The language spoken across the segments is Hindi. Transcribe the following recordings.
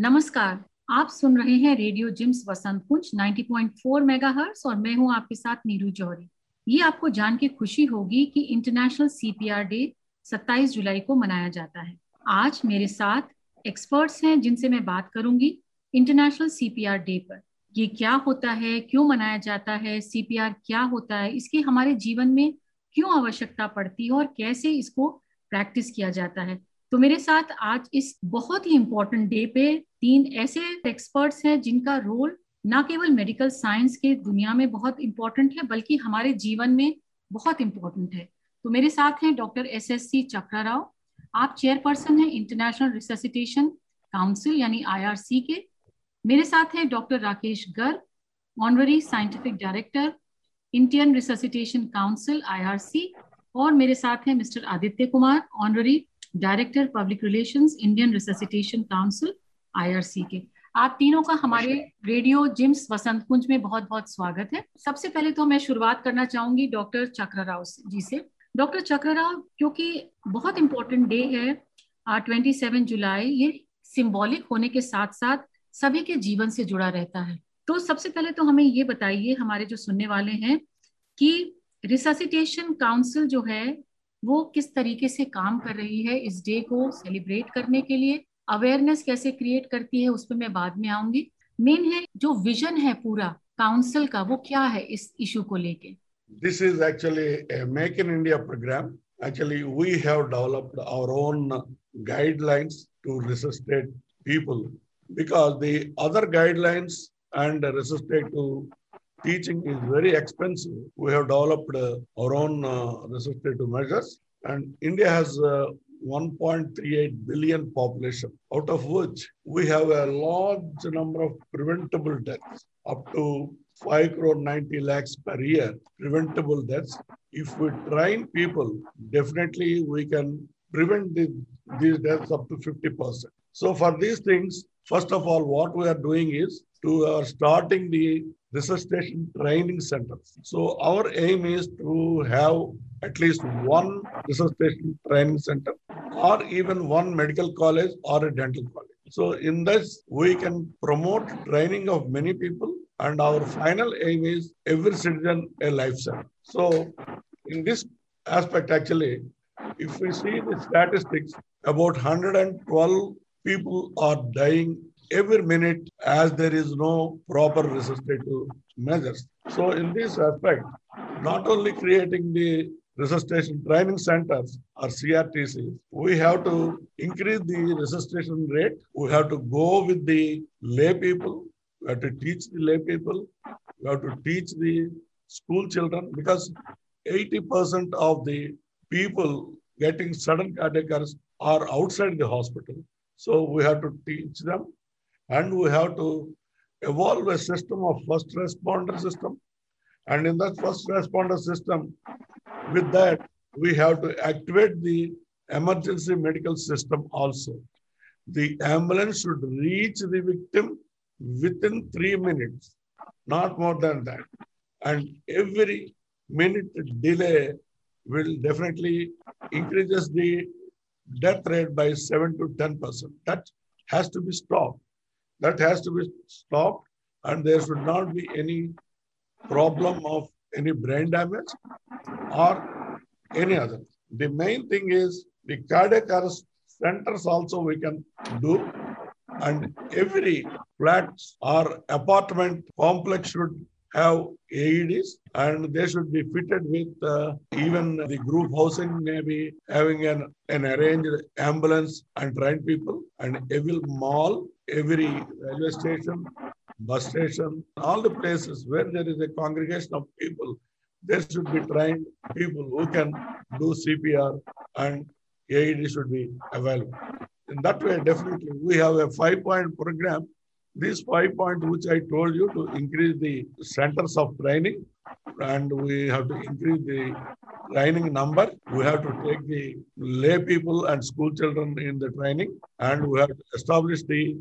नमस्कार, आप सुन रहे हैं radio gyms Vasant Kunj 90.4 megahertz और मैं हूँ आपके साथ नीरू जौहरी। ये आपको जान के खुशी होगी कि इंटरनेशनल सीपीआर डे 27 जुलाई को मनाया जाता है। आज मेरे साथ एक्सपर्ट्स हैं जिनसे मैं बात करूँगी इंटरनेशनल सीपीआर डे पर। ये क्या होता है, क्यों मनाया जाता है सीपीआर क्या होता है, इसकी हमारे जीवन में क्यों आवश्यकता पड़ती है और कैसे इसको प्रैक्टिस किया जाता है। तो मेरे साथ आज इस बहुत ही इंपॉर्टेंट डे पे तीन ऐसे एक्सपर्ट्स हैं जिनका रोल ना केवल मेडिकल साइंस के दुनिया में बहुत इंपॉर्टेंट है, बल्कि हमारे जीवन में बहुत इंपॉर्टेंट है। तो मेरे साथ हैं doctor S S C Chakra Rao आप चेयरपर्सन हैं इंटरनेशनल रिससिटेशन काउंसिल यानी आईआरसी के। मेरे साथ हैं doctor Rakesh Garg honorary scientific director Indian resuscitation council IRC और मेरे साथ हैं mister Aditya Kumar honorary director public relations Indian resuscitation council IRC के। आप तीनों का हमारे रेडियो जिम्स वसंत कुंज में बहुत बहुत स्वागत है। सबसे पहले तो मैं शुरुआत करना चाहूँगी डॉक्टर चक्र राव जी से। डॉक्टर चक्र राव क्योंकि बहुत इंपॉर्टेंट डे है ट्वेंटी सेवन जुलाई, ये सिंबॉलिक होने के साथ साथ सभी के जीवन से जुड़ा रहता है। तो सबसे पहले तो हमें ये बताइए, हमारे जो सुनने वाले हैं, कि रिससिटेशन काउंसिल जो है वो किस तरीके से काम कर रही है इस डे को सेलिब्रेट करने के लिए अवेयरनेस कैसे क्रिएट करती है, उस पर मैं बाद में आऊँगी। मेन है जो विजन है पूरा काउंसिल का, वो क्या है इस इशू को लेके? This is actually make in India program actually we have developed our own guidelines to resuscitate people because the other guidelines and resuscitate to teaching is very expensive. We have developed uh, our own uh, resuscitative measures, and India has uh, 1.38 billion population, out of which we have a large number of preventable deaths, up to 5 crore 90 lakhs per year, preventable deaths. If we train people, definitely we can prevent the, these deaths up to 50%. So for these things, first of all, what we are doing is to uh, starting the resuscitation training centers. So our aim is to have at least one resuscitation training center or even one medical college or a dental college. So in this, we can promote training of many people and our final aim is every citizen a life center. So in this aspect, actually, if we see the statistics, about 112 people are dying every minute as there is no proper resuscitative measures. So in this aspect, not only creating the resuscitation training centers or CRTCs, we have to increase the resuscitation rate. We have to go with the lay people. We have to teach the lay people. We have to teach the school children because 80% of the people getting sudden cardiac arrest are outside the hospital. So we have to teach them and we have to evolve a system of first responder system. And in that first responder system, with that, we have to activate the emergency medical system also. The ambulance should reach the victim within three minutes, not more than that. And every minute delay will definitely increases the death rate by 7 to 10%. That has to be stopped. That has to be stopped and there should not be any problem of any brain damage or any other. The main thing is the cardiac arrest centers also we can do and every flat or apartment complex should have AEDs and they should be fitted with uh, even the group housing, maybe having an, an arranged ambulance and trained people and every mall, every railway station, bus station, all the places where there is a congregation of people, there should be trained people who can do CPR and AED should be available. In that way, definitely, we have a five-point program these five points which I told you to increase the centers of training and we have to increase the training number. We have to take the lay people and school children in the training and we have to establish the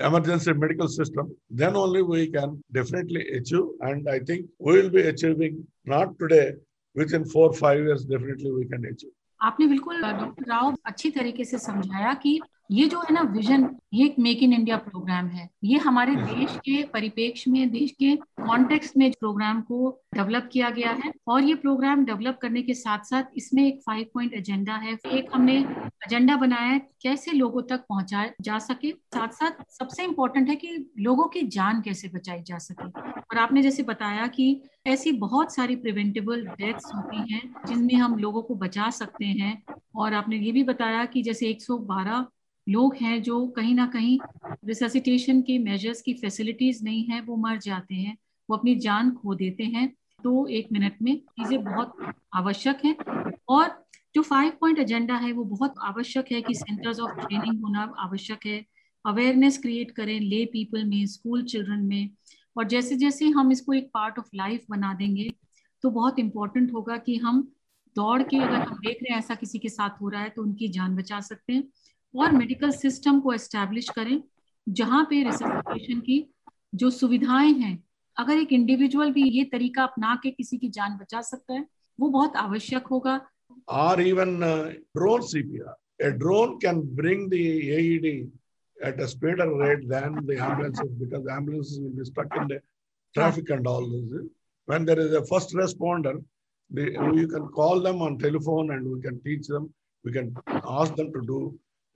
emergency medical system. Then only we can definitely achieve and I think we will be achieving not today, within four, five years definitely we can achieve. आपने बिल्कुल डॉक्टर राव अच्छी तरीके से समझाया कि ये जो है ना विजन ये एक मेक इन इंडिया प्रोग्राम है। ये हमारे देश के परिपेक्ष में देश के कॉन्टेक्स्ट में प्रोग्राम को डेवलप किया गया है और ये प्रोग्राम डेवलप करने के साथ साथ इसमें एक फाइव पॉइंट एजेंडा है। एक हमने एजेंडा बनाया है कैसे लोगों तक पहुँचा जा सके। साथ साथ सबसे इम्पोर्टेंट है कि लोगों की जान कैसे बचाई जा सके। और आपने जैसे बताया कि ऐसी बहुत सारी प्रिवेंटेबल डेथ्स होती हैं जिनमें हम लोगों को बचा सकते हैं। और आपने ये भी बताया कि जैसे 112 लोग हैं जो कहीं ना कहीं रिससिटेशन के मेजर्स की फैसिलिटीज़ नहीं है, वो मर जाते हैं, वो अपनी जान खो देते हैं। तो एक मिनट में चीज़ें बहुत आवश्यक है और जो फाइव पॉइंट एजेंडा है, वो बहुत आवश्यक है कि सेंटर्स ऑफ़ ट्रेनिंग होना आवश्यक है। अवेयरनेस क्रिएट करें ले पीपल में स्कूल चिल्ड्रन में। और जैसे जैसे हम इसको एक पार्ट ऑफ़ लाइफ बना देंगे तो बहुत इंपॉर्टेंट होगा कि हम दौड़ के अगर हम देख रहे हैं ऐसा किसी के साथ हो रहा है तो उनकी जान बचा सकते हैं। और मेडिकल सिस्टम को एस्टेब्लिश करें, जहाँ पे रिसर्वेशन की जो सुविधाएँ हैं, अगर एक इंडिविजुअल भी ये तरीका अपना के किसी की जान बचा सकता है, वो बहुत आवश्यक होगा। और even drone CPR a drone can bring the AED at a speeder rate than the ambulance because ambulance will stuck in the traffic and all this when there is a first responder you can call them on telephone and we can teach them we can ask them to do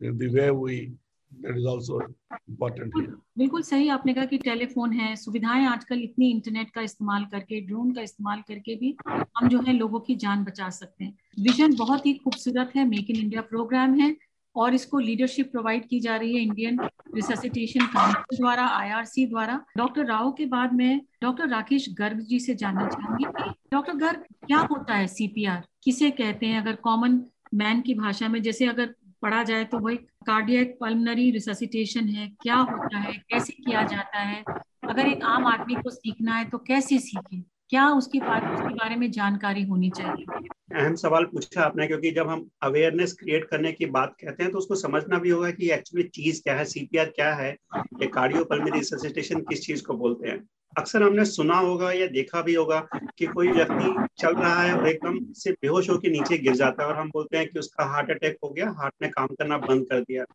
the way we that is also important here. बिल्कुल सही आपने कहा कि टेलीफोन है, सुविधाएँ आजकल इतनी इंटरनेट का इस्तेमाल करके ड्रोन का इस्तेमाल करके भी हम जो है लोगों की जान बचा सकते हैं। विजन बहुत ही खूबसूरत है मेक इन इंडिया प्रोग्राम है और इसको लीडरशिप प्रोवाइड की जा रही है इंडियन रिससिटेशन काउंसिल द्वारा आईआरसी द्वारा। डॉक्टर राव के बाद में डॉक्टर राकेश गर्ग जी से जानना चाहूँगी डॉक्टर गर्ग क्या होता है सीपीआर किसे कहते हैं? अगर कॉमन मैन की भाषा में, जैसे अगर पढ़ा जाए तो वही कार्डियक पल्मनरी रिससिटेशन है, क्या होता है, कैसे किया जाता है, अगर एक आम आदमी को सीखना है तो कैसे सीखे, क्या उसकी बात उसके बारे में जानकारी होनी चाहिए? अहम सवाल पूछा आपने, क्योंकि जब हम अवेयरनेस क्रिएट करने की बात कहते हैं तो उसको समझना भी होगा कि एक्चुअली चीज़ क्या है सीपीआर क्या है, ये कार्डियो पल्मनरी रिससिटेशन किस चीज़ को बोलते हैं। अक्सर हमने सुना होगा या देखा भी होगा कि कोई व्यक्ति चल रहा है और एकदम से बेहोश होकर नीचे गिर जाता है और हम बोलते हैं कि उसका हार्ट अटैक हो गया, हार्ट ने काम करना बंद कर दिया।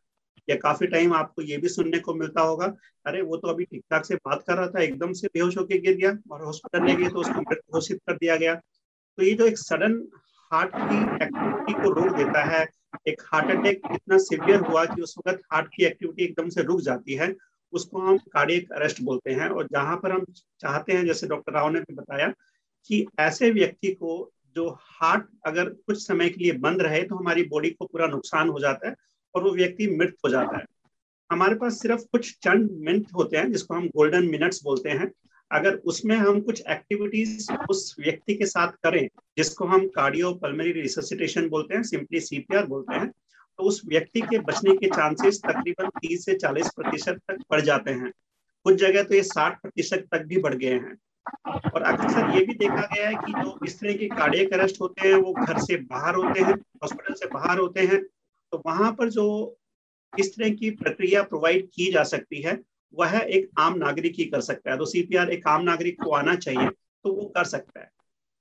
या काफ़ी टाइम आपको ये भी सुनने को मिलता होगा, अरे वो तो अभी ठीक ठाक से बात कर रहा था, एकदम से बेहोश होकर गिर गया और हॉस्पिटल ले गए तो उसको मृत घोषित कर दिया गया। तो ये जो एक सडन हार्ट की एक्टिविटी को रोक देता है, एक हार्ट अटैक इतना सिवियर हुआ कि उस वक्त हार्ट की एक्टिविटी एकदम से रुक जाती है उसको हम कार्डियक अरेस्ट बोलते हैं और जहाँ पर हम चाहते हैं, जैसे डॉक्टर राव ने भी बताया, कि ऐसे व्यक्ति को जो हार्ट अगर कुछ समय के लिए बंद रहे तो हमारी बॉडी को पूरा नुकसान हो जाता है और वो व्यक्ति मृत हो जाता है। हमारे पास सिर्फ़ कुछ चंद मिनट होते हैं, जिसको हम गोल्डन मिनट्स बोलते हैं। अगर उसमें हम कुछ एक्टिविटीज़ उस व्यक्ति के साथ करें, जिसको हम कार्डियो पल्मरी रिससिटेशन बोलते हैं सिंपली सीपीआर बोलते हैं तो उस व्यक्ति के बचने के चांसेस तकरीबन 30 से 40 प्रतिशत तक बढ़ जाते हैं। कुछ जगह तो ये 60 प्रतिशत तक भी बढ़ गए हैं। और अक्सर ये भी देखा गया है कि जो इस तरह के कार्डियक अरेस्ट होते हैं, वो घर से बाहर होते हैं हॉस्पिटल से बाहर होते हैं तो वहाँ पर जो इस तरह की प्रक्रिया प्रोवाइड की जा सकती है, वह एक आम नागरिक ही कर सकता है। तो सीपीआर एक आम नागरिक को आना चाहिए तो वो कर सकता है।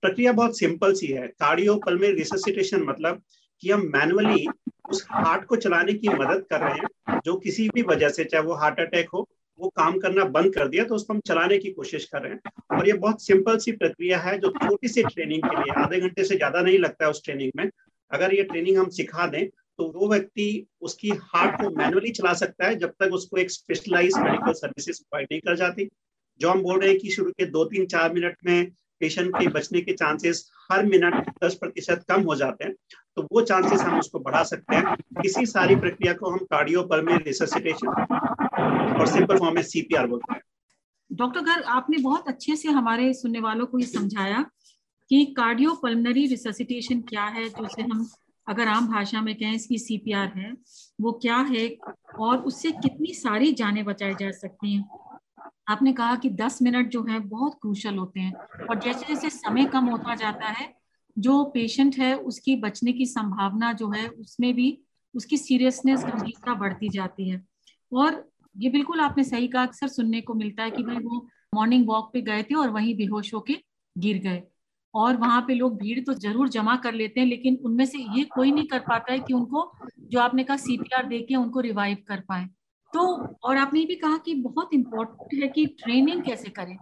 प्रक्रिया बहुत सिंपल सी है। कार्डियो पल्मे रिससिटेशन मतलब कि हम मैनुअली उस हार्ट को चलाने की मदद कर रहे हैं, जो किसी भी वजह से, चाहे वो हार्ट अटैक हो, वो काम करना बंद कर दिया तो उसको हम चलाने की कोशिश कर रहे हैं। और ये बहुत सिंपल सी प्रक्रिया है, जो छोटी सी ट्रेनिंग के लिए, आधे घंटे से ज़्यादा नहीं लगता है उस ट्रेनिंग में। अगर ये ट्रेनिंग हम सिखा दें तो वो व्यक्ति उसकी हार्ट को मैनुअली चला सकता है, जब तक उसको एक स्पेशलाइज मेडिकल सर्विसेज़ प्रोवाइड नहीं कर जाती। जो हम बोल रहे हैं कि शुरू के दो तीन चार मिनट में पेशेंट के बचने के चांसेस हर मिनट दस प्रतिशत कम हो जाते हैं तो वो चांसेस हम उसको बढ़ा सकते हैं। इसी सारी प्रक्रिया को हम कार्डियो पर में रिससिटेशन और सिंपल फॉर्म में सीपीआर बोलते हैं। डॉक्टर गर्ग, आपने बहुत अच्छे से हमारे सुनने वालों को ये समझाया कि कार्डियो पल्मनरी रिससिटेशन क्या है जो उसे हम अगर आम भाषा में कहें इसकी सीपीआर है, वो क्या है और उससे कितनी सारी जानें बचाई जा सकती हैं। आपने कहा कि 10 मिनट जो है बहुत क्रूशल होते हैं और जैसे जैसे समय कम होता जाता है जो पेशेंट है, उसकी बचने की संभावना जो है, उसमें भी उसकी सीरियसनेस गंभीरता बढ़ती जाती है। और ये बिल्कुल आपने सही कहा, अक्सर सुनने को मिलता है कि भाई वो मॉर्निंग वॉक पे गए थे और वहीं बेहोश होके गिर गए। और वहाँ पे लोग भीड़ तो ज़रूर जमा कर लेते हैं, लेकिन उनमें से ये कोई नहीं कर पाता है कि उनको, जो आपने कहा सीपीआर दे के उनको रिवाइव कर पाए। तो और आपने भी कहा कि बहुत इम्पोर्टेंट है कि ट्रेनिंग कैसे करें।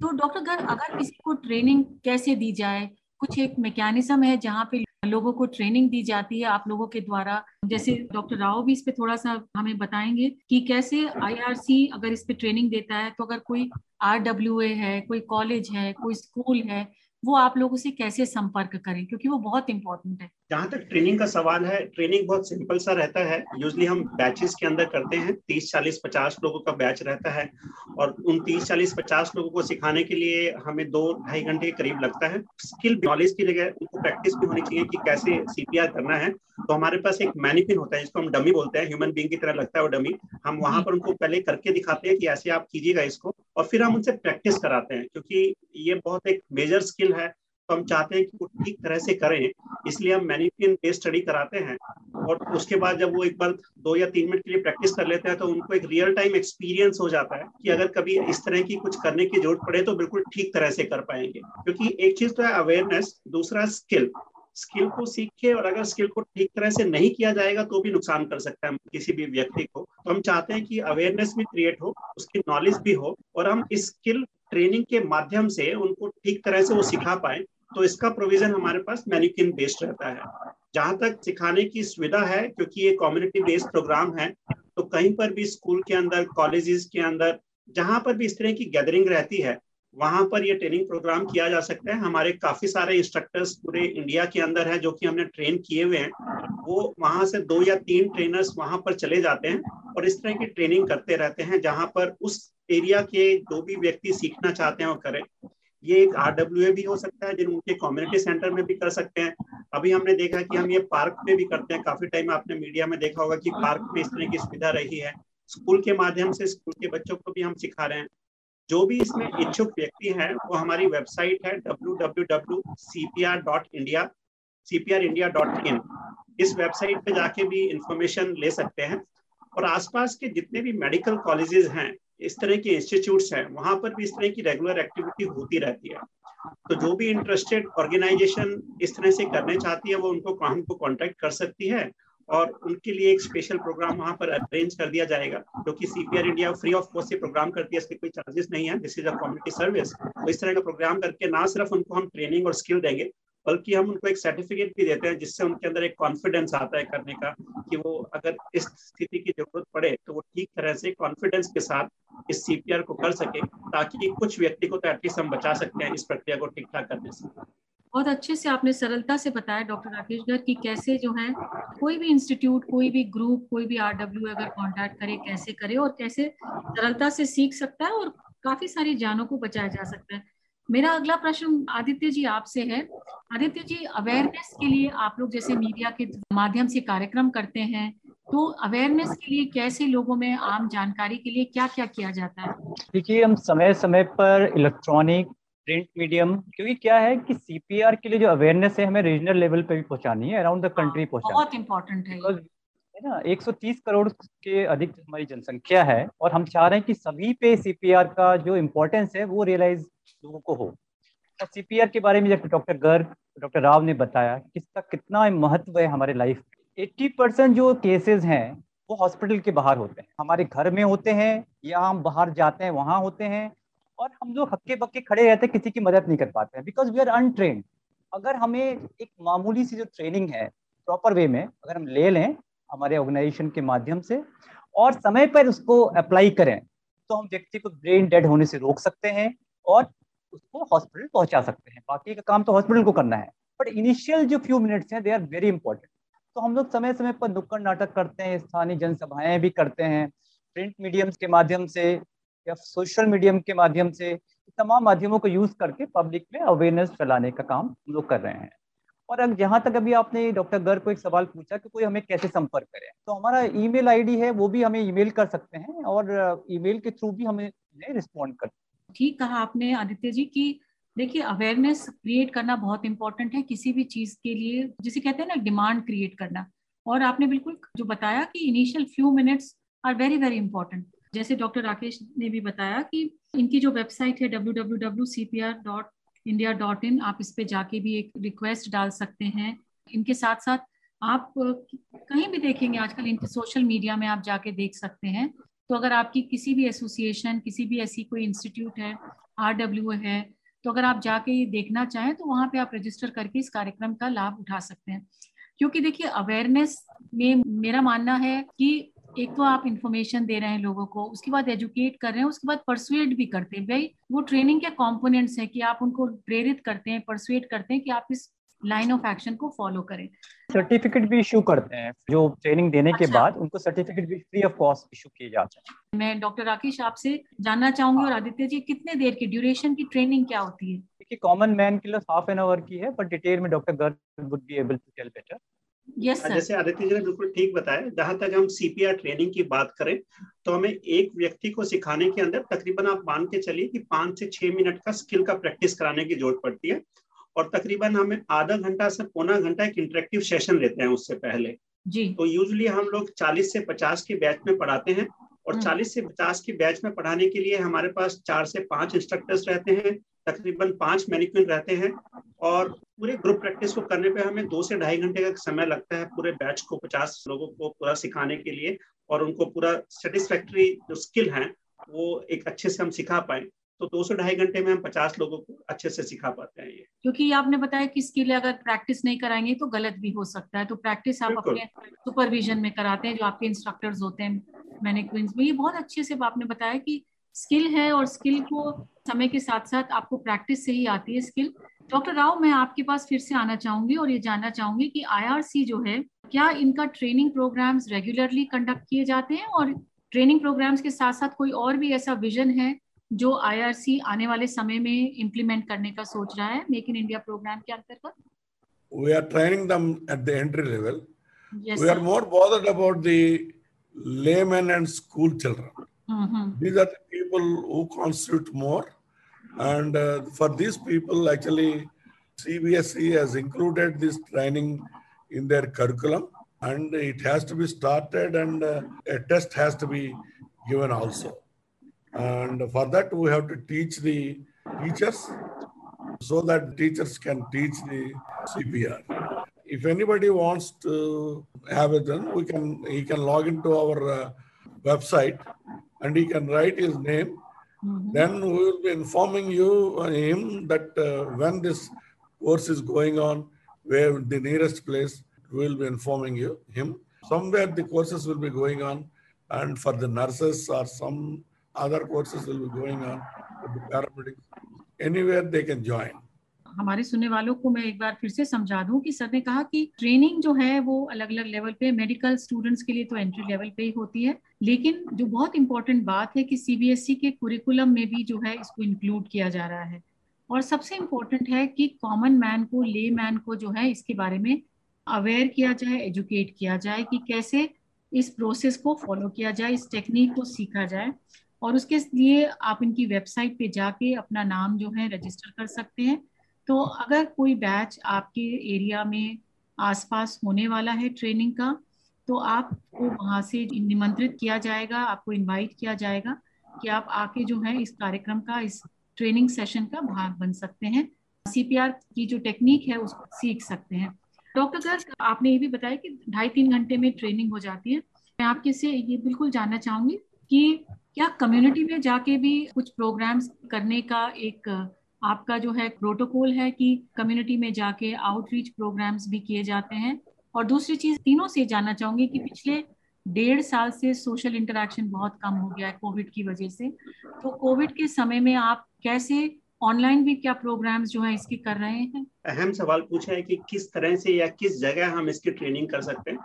तो डॉक्टर अगर किसी को ट्रेनिंग कैसे दी जाए कुछ एक मैकेनिज्म है जहाँ पे लोगों को ट्रेनिंग दी जाती है आप लोगों के द्वारा। जैसे डॉक्टर राव भी इस पे थोड़ा सा हमें बताएँगे कि कैसे आईआरसी अगर इस पे ट्रेनिंग देता है तो अगर कोई आरडब्ल्यूए है, कोई कॉलेज है, कोई स्कूल है वो आप लोगों से कैसे संपर्क करें? क्योंकि वो बहुत इंपॉर्टेंट है। जहाँ तक ट्रेनिंग का सवाल है ट्रेनिंग बहुत सिंपल सा रहता है। यूजली हम बैचेस के अंदर करते हैं। तीस, चालीस, पचास लोगों का बैच रहता है। और उन तीस, चालीस, पचास लोगों को सिखाने के लिए हमें दो, ढाई घंटे के करीब लगता है। स्किल नॉलेज की जगह उनको प्रैक्टिस भी होनी चाहिए कि कैसे सीपीआर करना है। तो हमारे पास एक मैनिपिन होता है, जिसको हम डमी बोलते हैं। ह्यूमन बींग की तरह लगता है वो डमी हम वहाँ पर उनको पहले करके दिखाते हैं कि ऐसे आप कीजिएगा इसको। और फिर हम उनसे प्रैक्टिस कराते हैं, क्योंकि ये बहुत एक मेजर स्किल है तो हम चाहते हैं कि वो ठीक तरह से करें। इसलिए हम मैनिपियन बेस्ड स्टडी कराते हैं और उसके बाद जब वो एक बार दो या तीन मिनट के लिए प्रैक्टिस कर लेते हैं तो उनको एक रियल टाइम एक्सपीरियंस हो जाता है कि अगर कभी इस तरह की कुछ करने की ज़रूरत पड़े तो बिल्कुल ठीक तरह से कर पाएँगे। क्योंकि एक चीज़ तो है अवेयरनेस दूसरा स्किल स्किल को सीख के और अगर स्किल को ठीक तरह से नहीं किया जाएगा तो भी नुकसान कर सकता है किसी भी व्यक्ति को। तो हम चाहते हैं कि अवेयरनेस भी क्रिएट हो, उसकी नॉलेज भी हो और हम स्किल ट्रेनिंग के माध्यम से उनको ठीक तरह से वो सिखा पाए तो इसका प्रोविज़न हमारे पास मैन्यूकिन बेस्ड रहता है। जहाँ तक सिखाने की सुविधा है, क्योंकि ये कम्युनिटी बेस्ड प्रोग्राम है तो कहीं पर भी स्कूल के अंदर कॉलेजेस के अंदर, जहाँ पर भी इस तरह की गैदरिंग रहती है वहाँ पर ये ट्रेनिंग प्रोग्राम किया जा सकता है। हमारे काफ़ी सारे इंस्ट्रक्टर्स पूरे इंडिया के अंदर है जो कि हमने ट्रेन किए हुए हैं। वो वहाँ से दो या तीन ट्रेनर्स वहाँ पर चले जाते हैं और इस तरह की ट्रेनिंग करते रहते हैं, जहाँ पर उस एरिया के जो भी व्यक्ति सीखना चाहते हैं वो करें। ये एक आर डब्ल्यू ए भी हो सकता है, जिन उनके कम्युनिटी सेंटर में भी कर सकते हैं। अभी हमने देखा कि हम ये पार्क में भी करते हैं। काफ़ी टाइम आपने मीडिया में देखा होगा कि पार्क में इस तरह की सुविधा रही है। स्कूल के माध्यम से स्कूल के बच्चों को भी हम सिखा रहे हैं। जो भी इसमें इच्छुक व्यक्ति हैं, वो हमारी वेबसाइट है www.cpr.india cprindia.in इस वेबसाइट पे जाके भी इंफॉर्मेशन ले सकते हैं। और आसपास के जितने भी मेडिकल कॉलेजेस हैं, इस तरह के इंस्टीट्यूट्स हैं, वहाँ पर भी इस तरह की रेगुलर एक्टिविटी होती रहती है। तो जो भी इंटरेस्टेड ऑर्गेनाइजेशन इस तरह से करने चाहती है, वो उनको हमको कॉन्टेक्ट कर सकती है। और उनके लिए एक स्पेशल प्रोग्राम वहाँ पर अरेंज कर दिया जाएगा, जो कि CPR India free of cost से प्रोग्राम करती है, इसके कोई चार्जेस नहीं है this is a community service तो इस तरह का प्रोग्राम करके ना सिर्फ़ उनको हम ट्रेनिंग और स्किल देंगे, बल्कि हम उनको एक सर्टिफिकेट भी देते हैं, जिससे उनके अंदर एक कॉन्फिडेंस आता है करने का, कि वो अगर इस स्थिति की ज़रूरत पड़े तो वो ठीक तरह से कॉन्फिडेंस के साथ इस सीपीआर को कर सके, ताकि कुछ व्यक्ति को तो एटलीस्ट हम बचा सकते हैं इस प्रक्रिया को ठीक ठाक करने से। बहुत अच्छे से आपने सरलता से बताया, डॉक्टर राकेश गर्ग कि कैसे जो है, कोई भी इंस्टीट्यूट, कोई भी ग्रुप, कोई भी आर अगर कांटेक्ट करे, कैसे करे और कैसे सरलता से सीख सकता है और काफ़ी सारी जानों को बचाया जा सकता है। मेरा अगला प्रश्न आदित्य जी आपसे है। आदित्य जी अवेयरनेस के लिए आप लोग जैसे मीडिया के माध्यम से कार्यक्रम करते हैं तो अवेयरनेस के लिए कैसे लोगों में आम जानकारी के लिए क्या क्या किया जाता है? देखिए, हम समय समय पर इलेक्ट्रॉनिक प्रिंट मीडियम क्योंकि क्या है कि सीपीआर के लिए जो अवेयरनेस है हमें रीजनल लेवल पे भी पहुंचानी है अराउंड द कंट्री पहुंचानी बहुत इंपॉर्टेंट है है ना 130 करोड़ के अधिक हमारी जनसंख्या है और हम चाह रहे हैं कि सभी पे सीपीआर का जो इम्पोर्टेंस है वो रियलाइज़ लोगों को हो। और सीपीआर के बारे में जब डॉक्टर गर्ग डॉक्टर राव ने बताया कि इसका कितना महत्व है हमारे लाइफ में। एट्टी परसेंट जो केसेस हैं वो हॉस्पिटल के बाहर होते हैं। हमारे घर में होते हैं या हम बाहर जाते हैं वहाँ होते हैं। और हम लोग हक्के बक्के खड़े रहते हैं, किसी की मदद नहीं कर पाते हैं बिकॉज़ वी आर अनट्रेन अगर हमें एक मामूली सी जो ट्रेनिंग है प्रॉपर वे में, अगर हम ले लें हमारे ऑर्गेनाइजेशन के माध्यम से, और समय पर उसको अप्लाई करें तो हम व्यक्ति को ब्रेन डेड होने से रोक सकते हैं और उसको हॉस्पिटल पहुँचा सकते हैं। बाकी का काम तो हॉस्पिटल को करना है। बट इनिशियल जो फ्यू मिनट्स हैं दे आर वेरी इंपॉर्टेंट तो हम लोग समय समय पर नुक्कड़ नाटक करते हैं, स्थानीय जनसभाएँ भी करते हैं प्रिंट मीडियम्स के माध्यम से या सोशल मीडियम के माध्यम से तमाम माध्यमों को यूज़ करके पब्लिक में अवेयरनेस फैलाने का काम हम लोग कर रहे हैं। और अब जहाँ तक अभी आपने डॉक्टर गर्ग को एक सवाल पूछा कि कोई हमें कैसे संपर्क करे तो हमारा ईमेल आईडी है, वो भी हमें ईमेल कर सकते हैं और ईमेल के थ्रू भी हमें रिस्पॉन्ड कर ठीक कहा आपने आदित्य जी की देखिए अवेयरनेस क्रिएट करना बहुत इंपॉर्टेंट है किसी भी चीज़ के लिए, जिसे कहते हैं ना डिमांड क्रिएट करना। और आपने बिल्कुल जो बताया कि initial few minutes are very very important जैसे डॉक्टर राकेश ने भी बताया कि इनकी जो वेबसाइट है www.cpr.india.in आप इस पे जाके भी एक रिक्वेस्ट डाल सकते हैं। इनके साथ साथ आप कहीं भी देखेंगे, आजकल इनके सोशल मीडिया में आप जाके देख सकते हैं। तो अगर आपकी किसी भी एसोसिएशन किसी भी ऐसी कोई इंस्टीट्यूट है आर है तो अगर आप जाके ये देखना चाहें तो वहाँ पे आप रजिस्टर करके इस कार्यक्रम का लाभ उठा सकते हैं। क्योंकि देखिए अवेयरनेस में मेरा मानना है कि एक तो आप इन्फॉर्मेशन दे रहे हैं लोगों को उसके बाद एजुकेट कर रहे हैं उसके बाद परसुएट भी करते हैं। भाई वो ट्रेनिंग के कंपोनेंट्स हैं कि आप उनको प्रेरित करते हैं परसुएट करते हैं कि आप इस लाइन ऑफ़ एक्शन को फॉलो करें। सर्टिफिकेट भी इशू करते हैं जो ट्रेनिंग देने अच्छा। के बाद उनको सर्टिफिकेट भी फ्री ऑफ़ कॉस्ट इशू किए जाते हैं। मैं डॉक्टर राकेश आपसे जानना चाहूँगी और आदित्य जी कितने देर की ड्यूरेशन की ट्रेनिंग क्या होती है? देखिए कॉमन मैन के लिए हाफ़ एन आवर की है पर डिटेल में doctor Garg would be able to tell better yes, sir. जैसे आदित्य जी ने बिल्कुल ठीक बताया जहाँ तक हम सीपीआर ट्रेनिंग की बात करें तो हमें एक व्यक्ति को सिखाने के अंदर तकरीबन आप मान के चलिए कि पाँच से छह मिनट का स्किल का प्रैक्टिस कराने की ज़रूरत पड़ती है और तकरीबन हमें आधा घंटा से पौना घंटा एक इंटरेक्टिव सेशन लेते हैं उससे पहले जी तो यूजली हम लोग 40 से 50 के बैच में पढ़ाते हैं और 40 हम्म। से 50 की बैच में पढ़ाने के लिए हमारे पास चार से पाँच इंस्ट्रक्टर्स रहते हैं तकरीबन पाँच मैनिक्विन रहते हैं और पूरे ग्रुप प्रैक्टिस को करने पे हमें दो से ढाई घंटे का समय लगता है पूरे बैच को पचास लोगों को पूरा सिखाने के लिए और उनको पूरा सेटिस्फैक्ट्री जो स्किल है वो एक अच्छे से हम सिखा पाए तो दो से ढाई घंटे में हम पचास लोगों को अच्छे से सिखा पाते हैं ये। क्योंकि आपने बताया कि इसके लिए अगर प्रैक्टिस नहीं कराएँगे तो गलत भी हो सकता है। तो प्रैक्टिस आप अपने सुपरविजन में कराते हैं जो आपके इंस्ट्रक्टर्स होते हैं मैंने क्विंस में। ये बहुत अच्छे से आपने बताया कि स्किल है और स्किल को समय के साथ साथ आपको प्रैक्टिस से ही आती है स्किल। डॉक्टर राव मैं आपके पास फिर से आना चाहूँगी और ये जानना चाहूँगी कि आईआरसी जो है क्या इनका ट्रेनिंग प्रोग्राम्स रेगुलरली कंडक्ट किए जाते हैं? और ट्रेनिंग प्रोग्राम्स के साथ साथ कोई और भी ऐसा विजन है जो आईआरसी आने वाले समय में इम्प्लीमेंट करने का सोच रहा है मेक इन इंडिया प्रोग्राम के अंतर्गत we are training them at the entry level yes, we sir. are more bothered about the laymen and school children mm-hmm. these are the people who constitute more and uh, for these people actually cbse has included this training in their curriculum and it has to be started and uh, a test has to be given also And for that, we have to teach the teachers so that teachers can teach the CPR. If anybody wants to have it done, we can he can log into our uh, website and he can write his name. Mm-hmm. Then we will be informing you uh, him that uh, when this course is going on, where the nearest place, we will be informing you him. Somewhere the courses will be going on, and for the nurses or some other courses will be going on with the paramedics. Anywhere they can join. हमारे सुनने वालों को मैं एक बार फिर से समझा दूँ कि सर ने कहा कि ट्रेनिंग जो है वो अलग अलग लेवल पे मेडिकल स्टूडेंट्स के लिए तो एंट्री लेवल पे ही होती है, लेकिन जो बहुत इंपॉर्टेंट बात है कि सीबीएसई e के कुरिकुलम में भी जो है इसको इंक्लूड किया जा रहा है और सबसे इम्पोर्टेंट है कि कॉमन मैन को ले मैन को जो है इसके बारे में अवेयर किया जाए एजुकेट किया जाए कि कैसे इस प्रोसेस को फॉलो किया जाए, इस टेक्निक को सीखा जाए और उसके लिए आप इनकी वेबसाइट पे जाके अपना नाम जो है रजिस्टर कर सकते हैं। तो अगर कोई बैच आपके एरिया में आसपास होने वाला है ट्रेनिंग का तो आपको वहाँ से निमंत्रित किया जाएगा, आपको इनवाइट किया जाएगा कि आप आके जो है इस कार्यक्रम का, इस ट्रेनिंग सेशन का भाग बन सकते हैं। सीपीआर की जो टेक्निक है उसको सीख सकते हैं। डॉक्टर गर्ग आपने ये भी बताया कि ढाई तीन घंटे में ट्रेनिंग हो जाती है। मैं आपके से ये बिल्कुल जानना चाहूँगी कि क्या कम्युनिटी में जाके भी कुछ प्रोग्राम्स करने का एक, आपका जो है प्रोटोकॉल है कि कम्युनिटी में जाके आउटरीच प्रोग्राम्स भी किए जाते हैं? और दूसरी चीज़ तीनों से जानना चाहूँगी कि पिछले डेढ़ साल से सोशल इंटरेक्शन बहुत कम हो गया है कोविड की वजह से। तो कोविड के समय में आप कैसे ऑनलाइन भी क्या प्रोग्राम्स जो है इसके कर रहे हैं? अहम सवाल पूछा है कि किस तरह से या किस जगह हम इसकी ट्रेनिंग कर सकते हैं?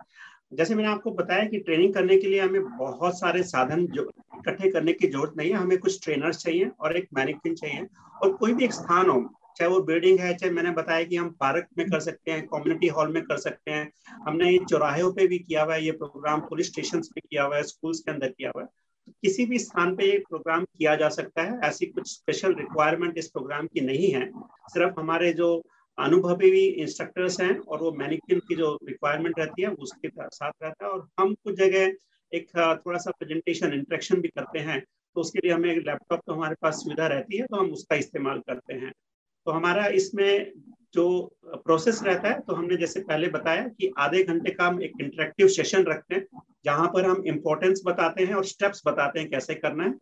जैसे मैंने आपको बताया कि ट्रेनिंग करने के लिए हमें बहुत सारे साधन जो इकट्ठे करने की ज़रूरत नहीं है, हमें कुछ ट्रेनर्स चाहिए और एक मैनिक्विन चाहिए और कोई भी एक स्थान हो, चाहे वो बिल्डिंग है, चाहे मैंने बताया कि हम पार्क में कर सकते हैं कम्युनिटी हॉल में कर सकते हैं, हमने ये चौराहे पे भी किया हुआ है, ये प्रोग्राम पुलिस स्टेशन पे किया हुआ है स्कूल्स के अंदर किया हुआ है। तो किसी भी स्थान पे ये प्रोग्राम किया जा सकता है, ऐसी कुछ स्पेशल रिक्वायरमेंट इस प्रोग्राम की नहीं है। सिर्फ़ हमारे जो अनुभवी भी इंस्ट्रक्टर्स हैं और वो मैनिक्विन की जो रिक्वायरमेंट रहती है उसके साथ रहता है और हम कुछ जगह एक थोड़ा सा प्रेजेंटेशन इंट्रेक्शन भी करते हैं तो उसके लिए हमें लैपटॉप तो हमारे पास सुविधा रहती है तो हम उसका इस्तेमाल करते हैं। तो हमारा इसमें जो प्रोसेस रहता है तो हमने जैसे पहले बताया कि आधे घंटे का हम एक इंटरेक्टिव सेशन रखते हैं, जहाँ पर हम इम्पोर्टेंस बताते हैं और स्टेप्स बताते हैं कैसे करना है।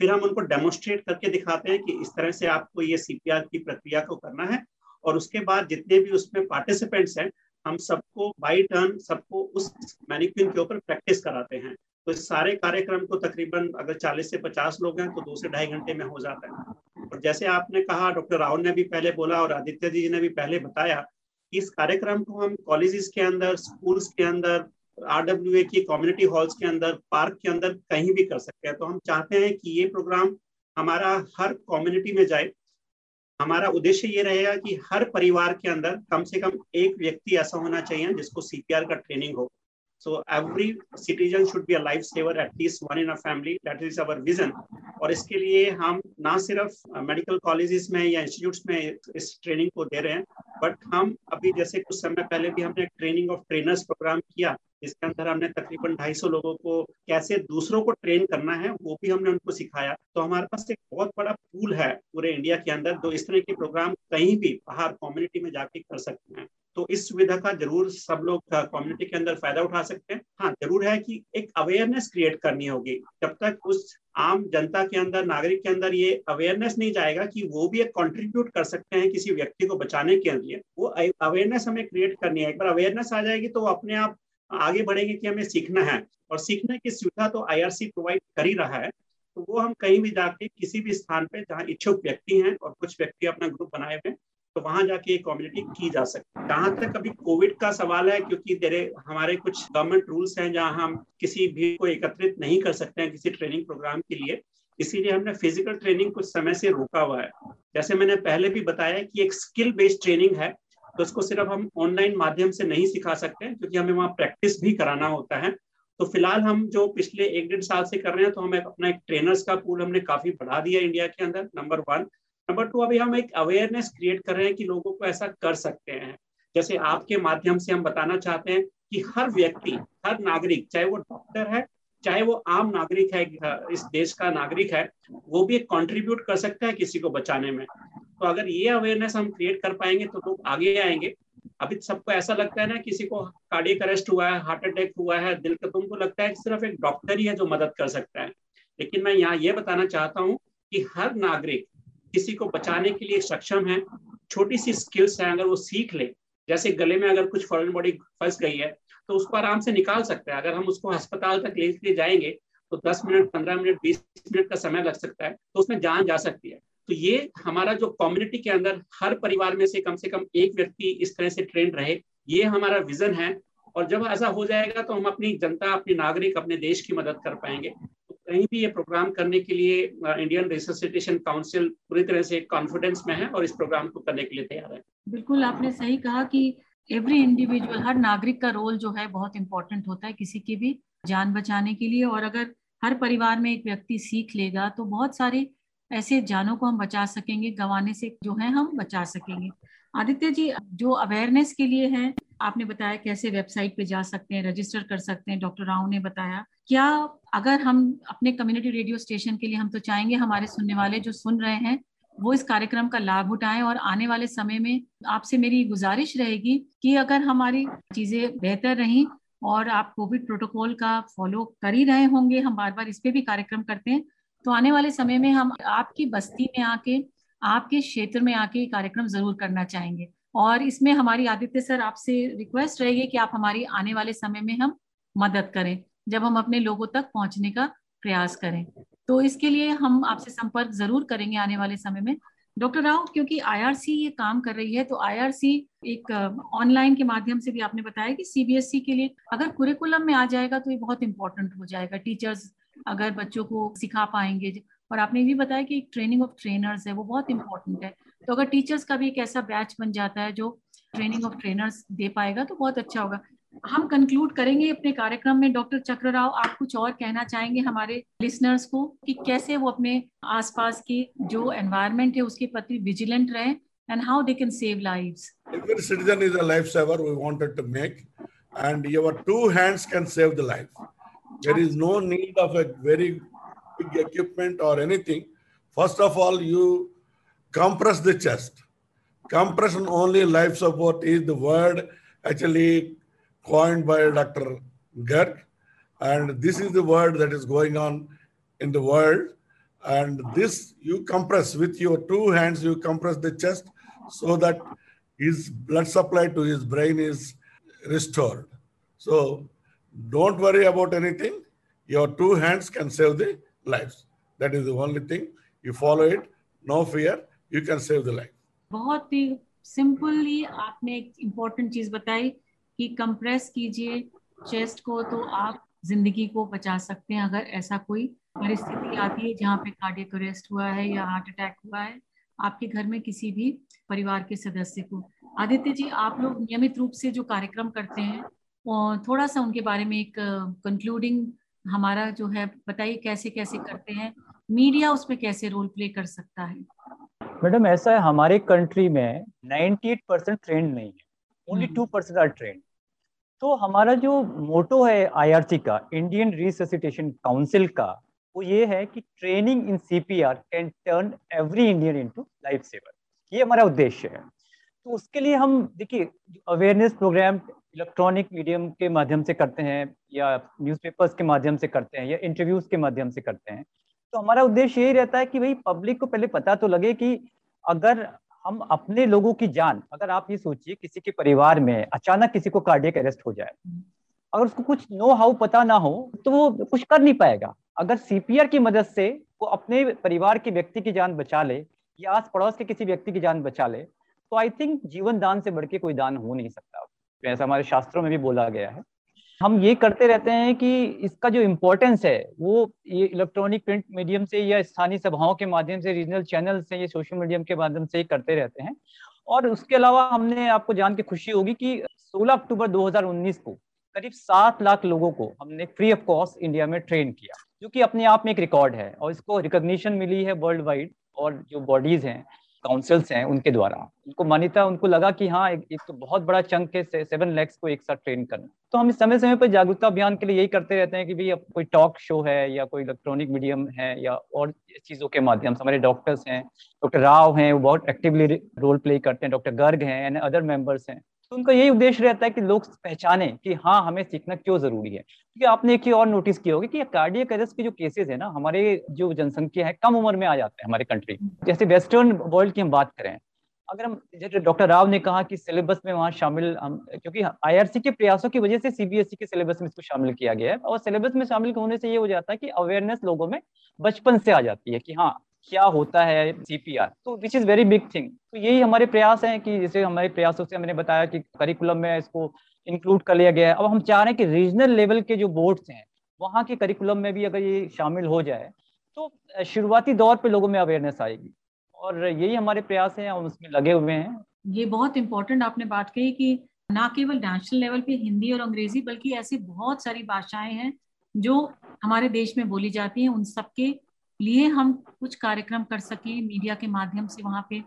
फिर हम उनको डेमोन्स्ट्रेट करके दिखाते हैं कि इस तरह से आपको ये सीपीआर की प्रक्रिया को करना है और उसके बाद जितने भी उसमें पार्टिसिपेंट्स हैं, हम सबको बाई टर्न सबको उस मैनिक्विन के ऊपर प्रैक्टिस कराते हैं। तो इस सारे कार्यक्रम को तकरीबन अगर 40 से 50 लोग हैं तो दो से ढाई घंटे में हो जाता है। और जैसे आपने कहा डॉक्टर राहुल ने भी पहले बोला और आदित्य जी ने भी पहले बताया कि इस कार्यक्रम को हम कॉलेजेस के अंदर स्कूल्स के अंदर आर की कम्युनिटी हॉल्स के अंदर पार्क के अंदर कहीं भी कर सकते हैं। तो हम चाहते हैं कि ये प्रोग्राम हमारा हर कम्युनिटी में जाए। हमारा उद्देश्य ये रहेगा कि हर परिवार के अंदर कम से कम एक व्यक्ति ऐसा होना चाहिए जिसको सीपीआर का ट्रेनिंग हो So every citizen should be a lifesaver, at least one in a. That is our vision. और इसके लिए हम ना सिर्फ़ मेडिकल कॉलेजेस में या इंस्टीट्यूट्स में इस ट्रेनिंग को दे रहे हैं बट हम अभी जैसे कुछ समय पहले भी हमने ट्रेनिंग ऑफ़ ट्रेनर्स प्रोग्राम किया जिसके अंदर हमने तकरीबन 250 लोगों को कैसे दूसरों को ट्रेन करना है, वो भी हमने उनको सिखाया। तो हमारे पास एक बहुत बड़ा पूल है पूरे इंडिया के अंदर जो इस तरह के प्रोग्राम कहीं भी बाहर कम्युनिटी में जाके कर सकते हैं। तो इस सुविधा का ज़रूर सब लोग कम्युनिटी के अंदर फ़ायदा उठा सकते हैं। हाँ ज़रूर है कि एक अवेयरनेस क्रिएट करनी होगी। जब तक उस आम जनता के अंदर, नागरिक के अंदर ये अवेयरनेस नहीं जाएगा कि वो भी एक कंट्रीब्यूट कर सकते हैं किसी व्यक्ति को बचाने के लिए, वो अवेयरनेस हमें क्रिएट करनी है। एक बार अवेयरनेस आ जाएगी तो अपने आप आगे बढ़ेंगे कि हमें सीखना है। और सीखने की सुविधा तो आईआरसी प्रोवाइड कर ही रहा है। तो वो हम कहीं भी जाके किसी भी स्थान पे जहाँ इच्छुक व्यक्ति हैं और कुछ व्यक्ति अपना ग्रुप बनाए हुए तो वहाँ जाके ये कम्युनिटी की जा सकती है। जहाँ तक अभी कोविड का सवाल है, क्योंकि तेरे, हमारे कुछ गवर्नमेंट रूल्स हैं जहाँ हम किसी भी को एकत्रित नहीं कर सकते हैं किसी ट्रेनिंग प्रोग्राम के लिए। इसीलिए हमने फ़िज़िकल ट्रेनिंग कुछ समय से रोका हुआ है। जैसे मैंने पहले भी बताया कि एक स्किल बेस्ड ट्रेनिंग है तो उसको सिर्फ़ हम ऑनलाइन माध्यम से नहीं सिखा सकते, क्योंकि हमें वहाँ प्रैक्टिस भी कराना होता है। तो फ़िलहाल हम जो पिछले एक डेढ़ साल से कर रहे हैं तो हमें अपना एक ट्रेनर्स का पूल हमने काफ़ी बढ़ा दिया इंडिया के अंदर नंबर वन नंबर टू अभी हम एक अवेयरनेस क्रिएट कर रहे हैं कि लोगों को ऐसा कर सकते हैं। जैसे आपके माध्यम से हम बताना चाहते हैं कि हर व्यक्ति, हर नागरिक, चाहे वो डॉक्टर है, चाहे वो आम नागरिक है, इस देश का नागरिक है, वो भी एक कॉन्ट्रीब्यूट कर सकता है किसी को बचाने में। तो अगर ये अवेयरनेस हम क्रिएट कर पाएँगे तो लोग आगे आएँगे। अभी सबको ऐसा लगता है ना, किसी को कार्डियक अरेस्ट हुआ है हार्ट अटैक हुआ है, दिल का तुमको लगता है सिर्फ़ एक डॉक्टर ही है जो मदद कर सकता है। लेकिन मैं यहाँ ये बताना चाहता हूँ कि हर नागरिक किसी को बचाने के लिए सक्षम है, छोटी सी स्किल्स है, अगर वो सीख ले, जैसे गले में अगर कुछ फॉरन बॉडी फंस गई है तो उसको आराम से निकाल सकता है। अगर हम उसको अस्पताल तक ले जाएँगे तो 10 मिनट 15 मिनट 20 मिनट का समय लग सकता है तो उसमें जान जा सकती है। तो ये हमारा जो कम्युनिटी के अंदर हर परिवार में से कम से कम एक व्यक्ति इस तरह से ट्रेन रहे, ये हमारा विजन है। और जब ऐसा हो जाएगा तो हम अपनी जनता, अपने नागरिक, अपने देश की मदद कर पाएँगे। तो कहीं भी ये प्रोग्राम करने के लिए इंडियन रिसोसिटेशन काउंसिल पूरी तरह से कॉन्फिडेंस में है और इस प्रोग्राम को करने के लिए तैयार है। बिल्कुल, आपने सही कहा कि एवरी इंडिविजुअल हर नागरिक का रोल जो है बहुत इंपॉर्टेंट होता है किसी की भी जान बचाने के लिए। और अगर हर परिवार में एक व्यक्ति सीख लेगा तो बहुत सारे ऐसे जानों को हम बचा सकेंगे, गंवाने से जो है हम बचा सकेंगे। आदित्य जी, जो अवेयरनेस के लिए है, आपने बताया कैसे वेबसाइट पे जा सकते हैं रजिस्टर कर सकते हैं डॉक्टर राव ने बताया। क्या अगर हम अपने कम्युनिटी रेडियो स्टेशन के लिए हम तो चाहेंगे, हमारे सुनने वाले जो सुन रहे हैं, वो इस कार्यक्रम का लाभ उठाएँ और आने वाले समय में आपसे मेरी गुजारिश रहेगी कि अगर हमारी चीज़ें बेहतर रही और आप कोविड प्रोटोकॉल का फॉलो कर ही रहे होंगे, हम बार बार इस पे भी कार्यक्रम करते हैं तो आने वाले समय में हम आपकी बस्ती में आके, आपके क्षेत्र में आके कार्यक्रम ज़रूर करना चाहेंगे। और इसमें हमारी आदित्य सर आपसे रिक्वेस्ट रहेगी कि आप हमारी आने वाले समय में हम मदद करें, जब हम अपने लोगों तक पहुँचने का प्रयास करें। तो इसके लिए हम आपसे संपर्क ज़रूर करेंगे आने वाले समय में। डॉक्टर राव, क्योंकि आईआरसी ये काम कर रही है तो आईआरसी एक ऑनलाइन के माध्यम से भी आपने बताया कि सीबीएसई के लिए अगर कुरिकुलम में आ जाएगा तो ये बहुत इंपॉर्टेंट हो जाएगा। टीचर्स अगर बच्चों को सिखा पाएँगे और आपने भी बताया कि एक ट्रेनिंग ऑफ़ ट्रेनर्स है वो बहुत इंपॉर्टेंट है। तो अगर टीचर्स का भी एक ऐसा बैच बन जाता है जो ट्रेनिंग ऑफ़ ट्रेनर्स दे पाएगा तो बहुत अच्छा होगा। हम कंक्लूड करेंगे अपने कार्यक्रम में। डॉक्टर चक्र राव आप कुछ और कहना चाहेंगे हमारे लिसनर्स को कि कैसे वो अपने आसपास की जो एनवायरनमेंट है उसके प्रति विजिलेंट रहे and how they can save lives. Every citizen is a lifesaver. We wanted to make, and your two hands can save the life. There is no need of a very big equipment or anything. First of all, you compress the chest. compression only life support is the word actually coined by Dr. Garg. And this is the word that is going on in the world. And this you compress with your two hands, you compress the chest so that his blood supply to his brain is restored. So don't worry about anything. Your two hands can save the lives. That is the only thing. You follow it, no fear, you can save the life. बहुत ही सिंपली आपने एक इम्पोर्टेंट चीज़ बताई कि कंप्रेस कीजिए चेस्ट को तो आप ज़िंदगी को बचा सकते हैं अगर ऐसा कोई परिस्थिति आती है जहाँ पे कार्डियक अरेस्ट हुआ है या हार्ट अटैक हुआ है आपके घर में किसी भी परिवार के सदस्य को आदित्य जी आप लोग नियमित रूप से जो कार्यक्रम करते हैं थोड़ा सा उनके बारे में एक कंक्लूडिंग हमारा जो है बताइए कैसे कैसे करते हैं मीडिया उसमें कैसे रोल प्ले कर सकता है? मैडम ऐसा है हमारे कंट्री में 98 परसेंट ट्रेंड नहीं है only two percent are trained तो हमारा जो मोटो है आईआरसी का इंडियन रिससिटेशन काउंसिल का वो ये है कि training in CPR can turn every Indian into life saver ये हमारा उद्देश्य है। तो उसके लिए हम, देखिए अवेयरनेस प्रोग्राम इलेक्ट्रॉनिक मीडियम के माध्यम से करते हैं या न्यूज़पेपर्स के माध्यम से करते हैं या इंटरव्यूज़ के माध्यम से करते हैं। तो हमारा उद्देश्य यही रहता है कि भाई पब्लिक को पहले पता तो लगे कि अगर हम अपने लोगों की जान, अगर आप ये सोचिए किसी के परिवार में अचानक किसी को कार्डियक अरेस्ट हो जाए, अगर उसको कुछ नो हाउ पता ना हो तो वो कुछ कर नहीं पाएगा। अगर सीपीआर की मदद से वो अपने परिवार के व्यक्ति की जान बचा ले या आस पड़ोस के किसी व्यक्ति की जान बचा ले तो आई थिंक जीवन दान से बढ़ के कोई दान हो नहीं सकता। ऐसा हमारे शास्त्रों में भी बोला गया है। हम ये करते रहते हैं कि इसका जो इम्पोर्टेंस है, वो ये इलेक्ट्रॉनिक प्रिंट मीडियम से या स्थानीय सभाओं के माध्यम से रीजनल चैनल से, या सोशल मीडियम के माध्यम से ही करते रहते हैं। और उसके अलावा हमने आपको जान के खुशी होगी कि 16 अक्टूबर 2019 को करीब सात लाख लोगों को हमने फ्री ऑफ़ कॉस्ट इंडिया में ट्रेन किया, जो कि अपने आप में एक रिकॉर्ड है। और इसको रिकॉग्निशन मिली है वर्ल्ड वाइड और जो बॉडीज हैं काउंसिल्स हैं उनके द्वारा। उनको मान्यता उनको लगा कि हाँ एक, एक तो बहुत बड़ा चंक है से, सेवन लैक्स को एक साथ ट्रेन करना। तो हम समय समय पर जागरूकता अभियान के लिए यही करते रहते हैं कि भाई अब कोई टॉक शो है या कोई इलेक्ट्रॉनिक मीडियम है या और चीज़ों के माध्यम से हमारे डॉक्टर्स हैं डॉक्टर राव हैं वो बहुत एक्टिवली रोल प्ले करते हैं डॉक्टर गर्ग हैं एंड अदर मेंबर्स हैं। तो उनका यही उद्देश्य रहता है कि लोग पहचाने कि हाँ हमें सीखना क्यों ज़रूरी है। क्योंकि आपने एक और नोटिस किया होगा कि कार्डियक अरेस्ट के जो केसेस है ना, हमारे जो जनसंख्या है, कम उम्र में आ जाते हैं हमारे कंट्री जैसे वेस्टर्न वर्ल्ड की हम बात करें, अगर हम, जैसे डॉक्टर राव ने कहा कि सिलेबस में वहाँ शामिल हम, क्योंकि आईआरसी के प्रयासों की वजह से सीबीएसई के सिलेबस में इसको शामिल किया गया है, और सिलेबस में शामिल होने से ये हो जाता है कि अवेयरनेस लोगों में बचपन से आ जाती है कि हाँ क्या होता है सीपीआर तो which is very big thing तो यही हमारे प्रयास हैं कि जैसे हमारे प्रयासों से मैंने बताया कि करिकुलम में इसको इंक्लूड कर लिया गया है। अब हम चाह रहे हैं कि रीजनल लेवल के जो बोर्ड्स हैं, वहाँ के करिकुलम में भी अगर ये शामिल हो जाए तो शुरुआती दौर पे लोगों में अवेयरनेस आएगी। और यही हमारे प्रयास हैं, हम उसमें लगे हुए हैं। ये बहुत इंपॉर्टेंट आपने बात कही कि ना केवल नेशनल लेवल पे हिंदी और अंग्रेज़ी, बल्कि ऐसी बहुत सारी भाषाएँ हैं जो हमारे देश में बोली जाती हैं। उन सबके लिए हम कुछ कार्यक्रम कर सके मीडिया के माध्यम से वहाँ पे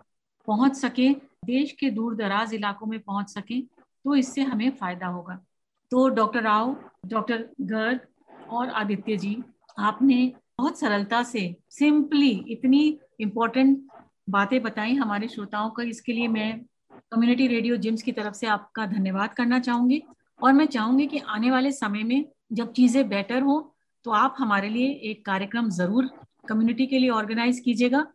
पहुँच सके, देश के दूर दराज इलाकों में पहुँच सके तो इससे हमें फ़ायदा होगा। तो डॉक्टर राव, डॉक्टर गर्ग और आदित्य जी, आपने बहुत सरलता से सिंपली इतनी इम्पोर्टेंट बातें बताई हमारे श्रोताओं को। इसके लिए मैं कम्युनिटी रेडियो जिम्स की तरफ़ से आपका धन्यवाद करना चाहूँगी और मैं चाहूँगी कि आने वाले समय में जब चीज़ें बेटर हो तो आप हमारे लिए एक कार्यक्रम ज़रूर कम्युनिटी के लिए ऑर्गेनाइज कीजिएगा।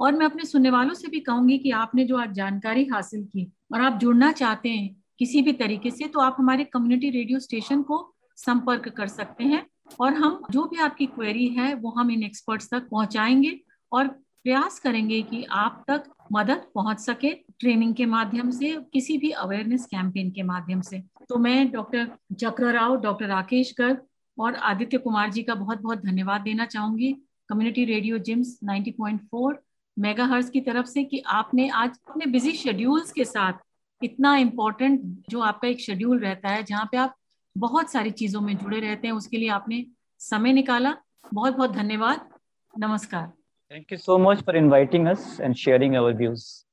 और मैं अपने सुनने वालों से भी कहूँगी कि आपने जो आज जानकारी हासिल की और आप जुड़ना चाहते हैं किसी भी तरीके से तो आप हमारे कम्युनिटी रेडियो स्टेशन को संपर्क कर सकते हैं और हम जो भी आपकी क्वेरी है, वो हम इन एक्सपर्ट्स तक पहुंचाएँगे और प्रयास करेंगे कि आप तक मदद पहुँच सके ट्रेनिंग के माध्यम से, किसी भी अवेयरनेस कैंपेन के माध्यम से। तो मैं डॉक्टर चक्र राव डॉक्टर राकेश गर्ग और आदित्य कुमार जी का बहुत बहुत धन्यवाद देना चाहूँगी। कम्युनिटी रेडियो जिम्स 90.4 मेगाहर्ट्ज की तरफ़ से कि आपने आज अपने बिज़ी शेड्यूल्स के साथ इतना इम्पोर्टेंट जो आपका एक शेड्यूल रहता है, जहाँ पे आप बहुत सारी चीज़ों में जुड़े रहते हैं, उसके लिए आपने समय निकाला। बहुत बहुत धन्यवाद। नमस्कार। Thank you so much for inviting us and sharing our views